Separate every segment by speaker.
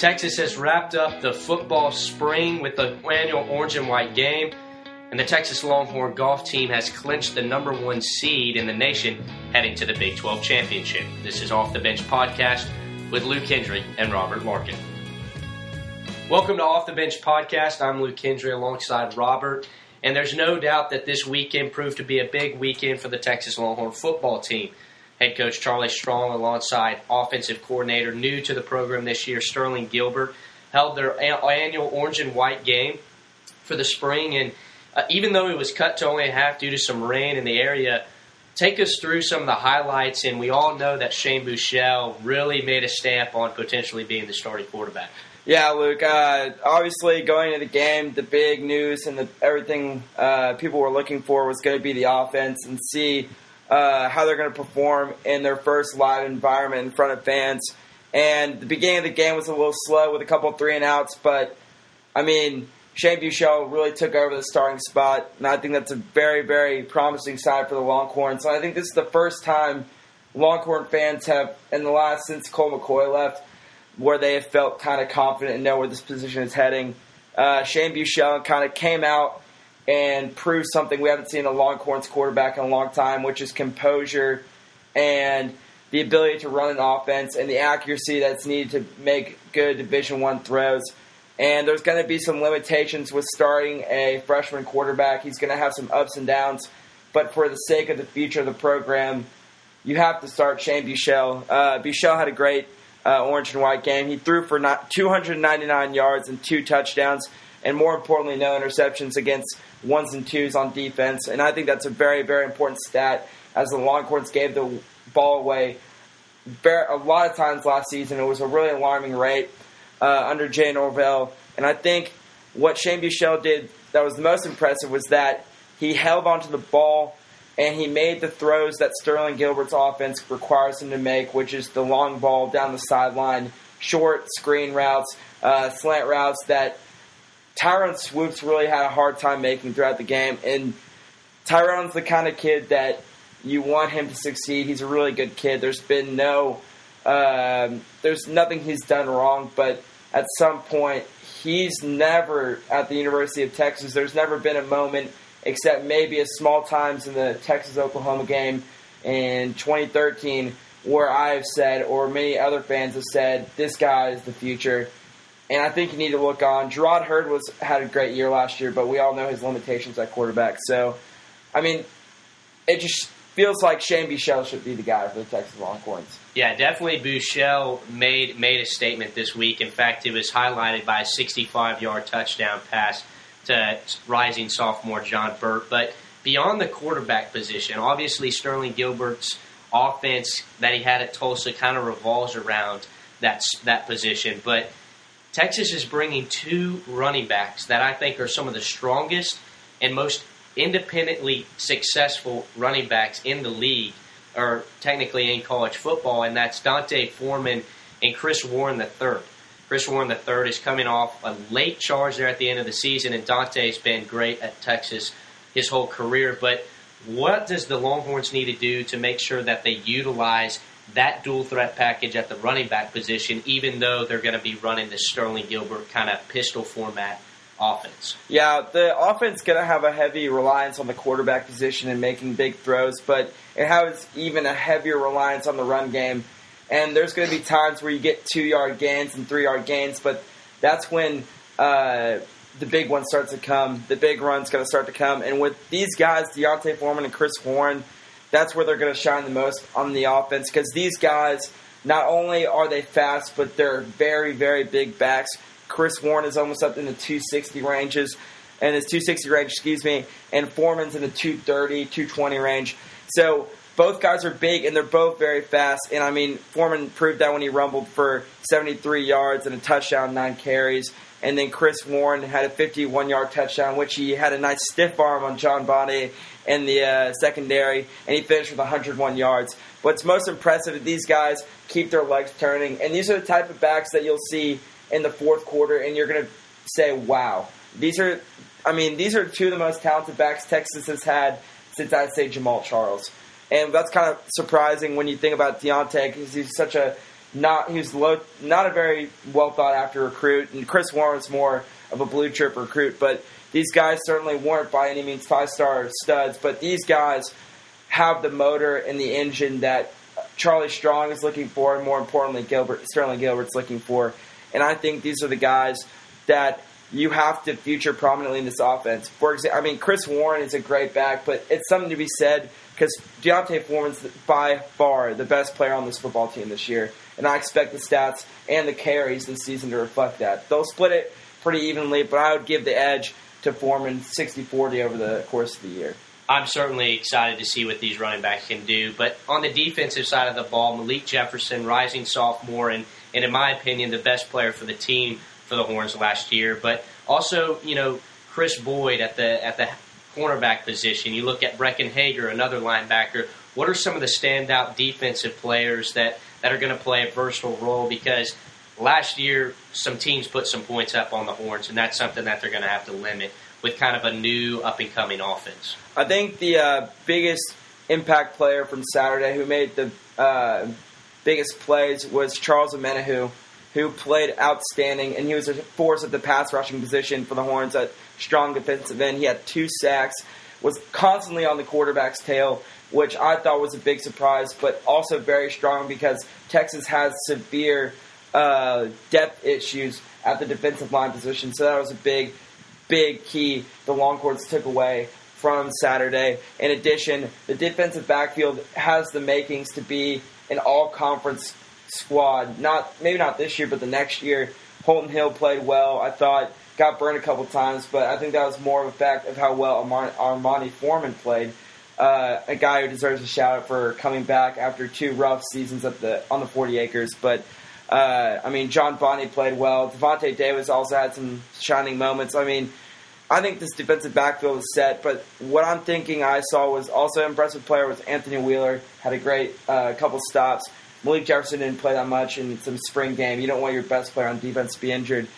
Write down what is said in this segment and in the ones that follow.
Speaker 1: Texas has wrapped up the football spring with the annual orange and white game, and the Texas Longhorn golf team has clinched the number one seed in the nation heading to the Big 12 championship. This is Off the Bench podcast with Luke Hendry and Robert Larkin. Welcome to Off the Bench podcast. I'm Luke Hendry alongside Robert, and there's no doubt that this weekend proved to be a big weekend for the Texas Longhorn football team. Head coach Charlie Strong, alongside offensive coordinator new to the program this year, Sterling Gilbert, held their annual orange and white game for the spring. And uh, even though it was cut to only a half due to some rain in the area, take us through some of the highlights. And we all know that Shane Buechele really made a stamp on potentially being the starting quarterback.
Speaker 2: Yeah, Luke. Uh, obviously, going to the game, the big news and the, everything uh, people were looking for was going to be the offense and see uh, how they're going to perform in their first live environment in front of fans. And the beginning of the game was a little slow with a couple three and outs, but I mean, Shane Buechele really took over the starting spot, and I think that's a very, very promising sign for the Longhorns. So I think this is the first time Longhorn fans have, in the last since Colt McCoy left, where they have felt kind of confident and know where this position is heading. Uh, Shane Buechele kind of came out and prove something we haven't seen a Longhorns quarterback in a long time, which is composure and the ability to run an offense and the accuracy that's needed to make good Division One throws. And there's going to be some limitations with starting a freshman quarterback. He's going to have some ups and downs, but for the sake of the future of the program, you have to start Shane Buechele. Uh, had a great uh, orange and white game. He threw for 299 yards and two touchdowns and more importantly, no interceptions against ones and twos on defense. And I think that's a very, very important stat as the Longhorns gave the ball away a lot of times last season. It was a really alarming rate uh, under Jay Norvell. And I think what Shane Buechele did that was the most impressive was that he held onto the ball and he made the throws that Sterling Gilbert's offense requires him to make, which is the long ball down the sideline, short screen routes, uh, slant routes that – Tyrone Swoopes really had a hard time making throughout the game, and Tyrone's the kind of kid that you want him to succeed. He's a really good kid. There's been no, um, there's nothing he's done wrong, but at some point, he's never at the University of Texas. There's never been a moment, except maybe a small times in the Texas Oklahoma game in 2013, where I've said, or many other fans have said, this guy is the future and I think you need to look on. Jerrod Heard was had a great year last year, but we all know his limitations at quarterback. So, I mean, it just feels like Shane Buechele should be the guy for the Texas Longhorns.
Speaker 1: Yeah, definitely. Buechele made made a statement this week. In fact, it was highlighted by a 65 yard touchdown pass to rising sophomore John Burt. But beyond the quarterback position, obviously Sterling Gilbert's offense that he had at Tulsa kind of revolves around that that position, but Texas is bringing two running backs that I think are some of the strongest and most independently successful running backs in the league, or technically in college football, and that's D'Onta Foreman and Chris Warren III. Chris Warren III is coming off a late charge there at the end of the season, and D'Onta's been great at Texas his whole career. But what does the Longhorns need to do to make sure that they utilize that dual threat package at the running back position, even though they're going to be running the Sterling Gilbert kind of pistol format offense.
Speaker 2: Yeah, the offense going to have a heavy reliance on the quarterback position and making big throws, but it has even a heavier reliance on the run game. And there's going to be times where you get two yard gains and three yard gains, but that's when uh, the big one starts to come. The big run's going to start to come. And with these guys, D'Onta Foreman and Chris Warren, that's where they're going to shine the most on the offense because these guys, not only are they fast, but they're very, very big backs. Chris Warren is almost up in the 260 ranges, and his 260 range, excuse me, and Foreman's in the 230, 220 range. So both guys are big and they're both very fast. And I mean, Foreman proved that when he rumbled for 73 yards and a touchdown, nine carries. And then Chris Warren had a 51 yard touchdown, which he had a nice stiff arm on John Bonney in the uh, secondary, and he finished with 101 yards. What's most impressive is these guys keep their legs turning, and these are the type of backs that you'll see in the fourth quarter, and you're going to say, wow. These are, I mean, these are two of the most talented backs Texas has had since I'd say Jamaal Charles. And that's kind of surprising when you think about D'Onta because he's such a not he was low, not a very well thought after recruit, and Chris Warren was more of a blue chip recruit. But these guys certainly weren't by any means five star studs. But these guys have the motor and the engine that Charlie Strong is looking for, and more importantly, Gilbert Sterling Gilbert's looking for. And I think these are the guys that you have to feature prominently in this offense. For example, I mean, Chris Warren is a great back, but it's something to be said because D'Onta Foreman's by far the best player on this football team this year, and I expect the stats and the carries this season to reflect that. They'll split it pretty evenly, but I would give the edge to Foreman 60-40 over the course of the year.
Speaker 1: I'm certainly excited to see what these running backs can do. But on the defensive side of the ball, Malik Jefferson, rising sophomore, and, and in my opinion, the best player for the team for the Horns last year. But also, you know, Kris Boyd at the at the cornerback position. You look at Breckyn Hager, another linebacker. What are some of the standout defensive players that, that are going to play a versatile role? Because last year, some teams put some points up on the Horns, and that's something that they're going to have to limit with kind of a new up and coming offense.
Speaker 2: I think the uh, biggest impact player from Saturday who made the uh, biggest plays was Charles Omenihu, who played outstanding, and he was a force at the pass rushing position for the Horns at strong defensive end. He had two sacks, was constantly on the quarterback's tail, which I thought was a big surprise, but also very strong because Texas has severe uh, depth issues at the defensive line position. So that was a big, big key the Longhorns took away from Saturday. In addition, the defensive backfield has the makings to be an all conference squad. Not maybe not this year, but the next year. Holton Hill played well. I thought got burned a couple times, but I think that was more of a fact of how well Armanti Foreman played. Uh, a guy who deserves a shout out for coming back after two rough seasons the on the 40 acres. But uh, I mean, John Bonney played well. Davante Davis also had some shining moments. I mean, I think this defensive backfield is set. But what I'm thinking I saw was also an impressive player was Anthony Wheeler. Had a great uh, couple stops. Malik Jefferson didn't play that much in some spring game. You don't want your best player on defense to be injured.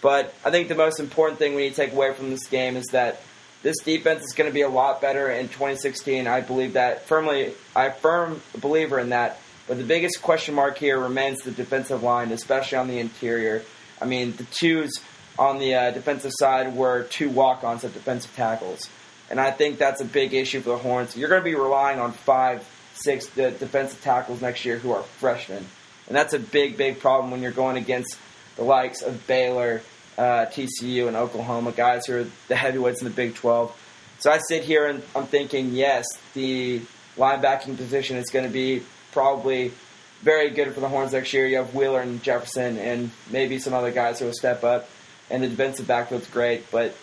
Speaker 2: But I think the most important thing we need to take away from this game is that this defense is going to be a lot better in 2016. I believe that firmly. A firm believer in that. But the biggest question mark here remains the defensive line, especially on the interior. I mean, the twos on the uh, defensive side were two walk-ons at defensive tackles, and I think that's a big issue for the Horns. You're going to be relying on five six defensive tackles next year who are freshmen. And that's a big, big problem when you're going against the likes of Baylor, uh, TCU, and Oklahoma, guys who are the heavyweights in the Big 12. So I sit here and I'm thinking, yes, the linebacking position is going to be probably very good for the Horns next year. You have Wheeler and Jefferson and maybe some other guys who will step up. And the defensive backfield's great, but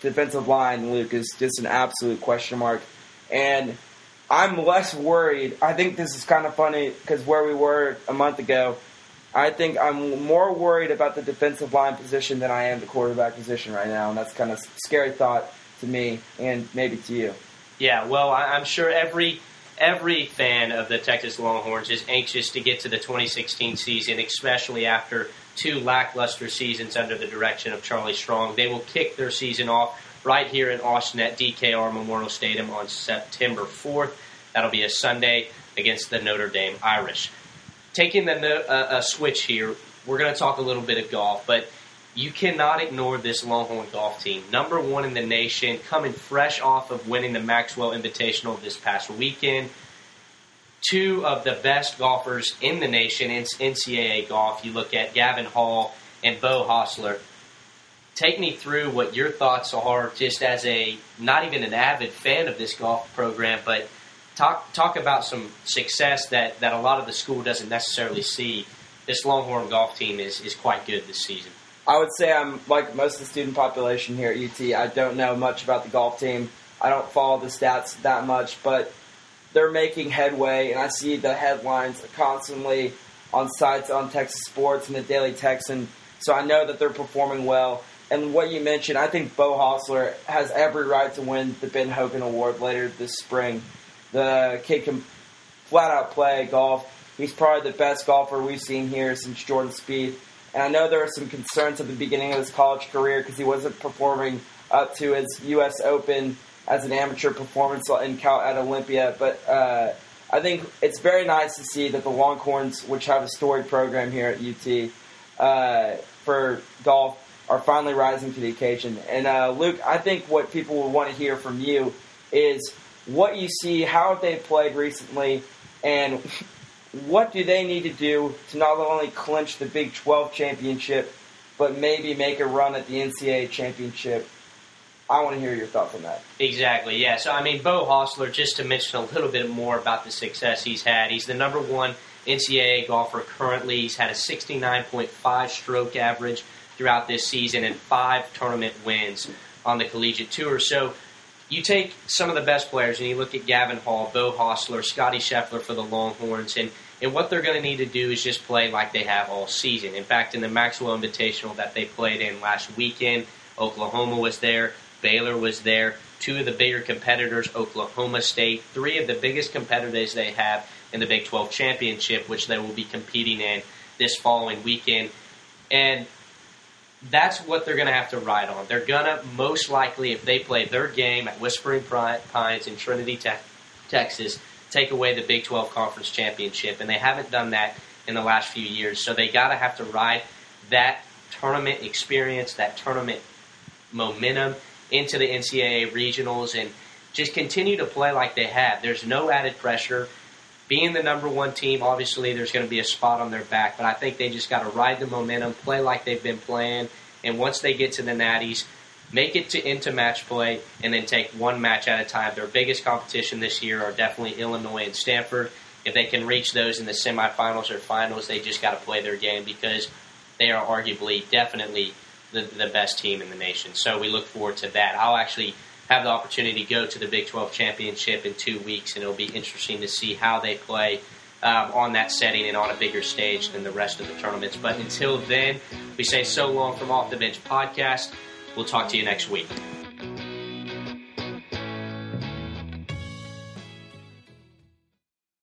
Speaker 2: defensive line, Luke, is just an absolute question mark. And I'm less worried. I think this is kind of funny because where we were a month ago, I think I'm more worried about the defensive line position than I am the quarterback position right now, and that's kind of a scary thought to me and maybe to you.
Speaker 1: Yeah, well, I'm sure every every fan of the Texas Longhorns is anxious to get to the 2016 season, especially after two lackluster seasons under the direction of Charlie Strong. They will kick their season off right here in Austin at DKR Memorial Stadium on September 4th. That'll be a Sunday against the Notre Dame Irish. Taking the uh, a switch here, we're going to talk a little bit of golf, but you cannot ignore this Longhorn golf team. Number one in the nation, coming fresh off of winning the Maxwell Invitational this past weekend. Two of the best golfers in the nation in NCAA golf. You look at Gavin Hall and Beau Hossler. take me through what your thoughts are, just as a not even an avid fan of this golf program, but talk talk about some success that, that a lot of the school doesn't necessarily see. This Longhorn golf team is, is quite good this season.
Speaker 2: I would say I'm like most of the student population here at UT. I don't know much about the golf team. I don't follow the stats that much, but they're making headway, and I see the headlines constantly on sites on Texas Sports and the Daily Texan. So I know that they're performing well. And what you mentioned, I think Beau Hossler has every right to win the Ben Hogan Award later this spring. The kid can flat out play golf. He's probably the best golfer we've seen here since Jordan Spieth. And I know there were some concerns at the beginning of his college career because he wasn't performing up to his U.S. Open as an amateur performance in Cal- at Olympia. But uh, I think it's very nice to see that the Longhorns, which have a storied program here at UT uh, for golf, are finally rising to the occasion. And uh, Luke, I think what people will want to hear from you is what you see, how they've played recently, and what do they need to do to not only clinch the Big 12 championship, but maybe make a run at the NCAA championship. I want to hear your thoughts on that.
Speaker 1: Exactly, yeah. So, I mean, Beau Hossler, just to mention a little bit more about the success he's had, he's the number one NCAA golfer currently. He's had a 69.5 stroke average throughout this season and five tournament wins on the collegiate tour. So, you take some of the best players and you look at Gavin Hall, Beau Hossler, Scottie Scheffler for the Longhorns, and, and what they're going to need to do is just play like they have all season. In fact, in the Maxwell Invitational that they played in last weekend, Oklahoma was there, Baylor was there, two of the bigger competitors, Oklahoma State, three of the biggest competitors they have in the Big 12 championship, which they will be competing in this following weekend. And that's what they're going to have to ride on. They're going to most likely, if they play their game at Whispering Pines in Trinity, te- Texas, take away the Big 12 Conference Championship, and they haven't done that in the last few years. So they got to have to ride that tournament experience, that tournament momentum into the NCAA regionals, and just continue to play like they have. There's no added pressure. Being the number one team, obviously, there's going to be a spot on their back, but I think they just got to ride the momentum, play like they've been playing, and once they get to the Natties, make it to into match play, and then take one match at a time. Their biggest competition this year are definitely Illinois and Stanford. If they can reach those in the semifinals or finals, they just got to play their game because they are arguably, definitely the, the best team in the nation. So we look forward to that. I'll actually have the opportunity to go to the Big 12 championship in two weeks, and it'll be interesting to see how they play um, on that setting and on a bigger stage than the rest of the tournaments. But until then, we say so long from Off the Bench podcast. We'll talk to you next week.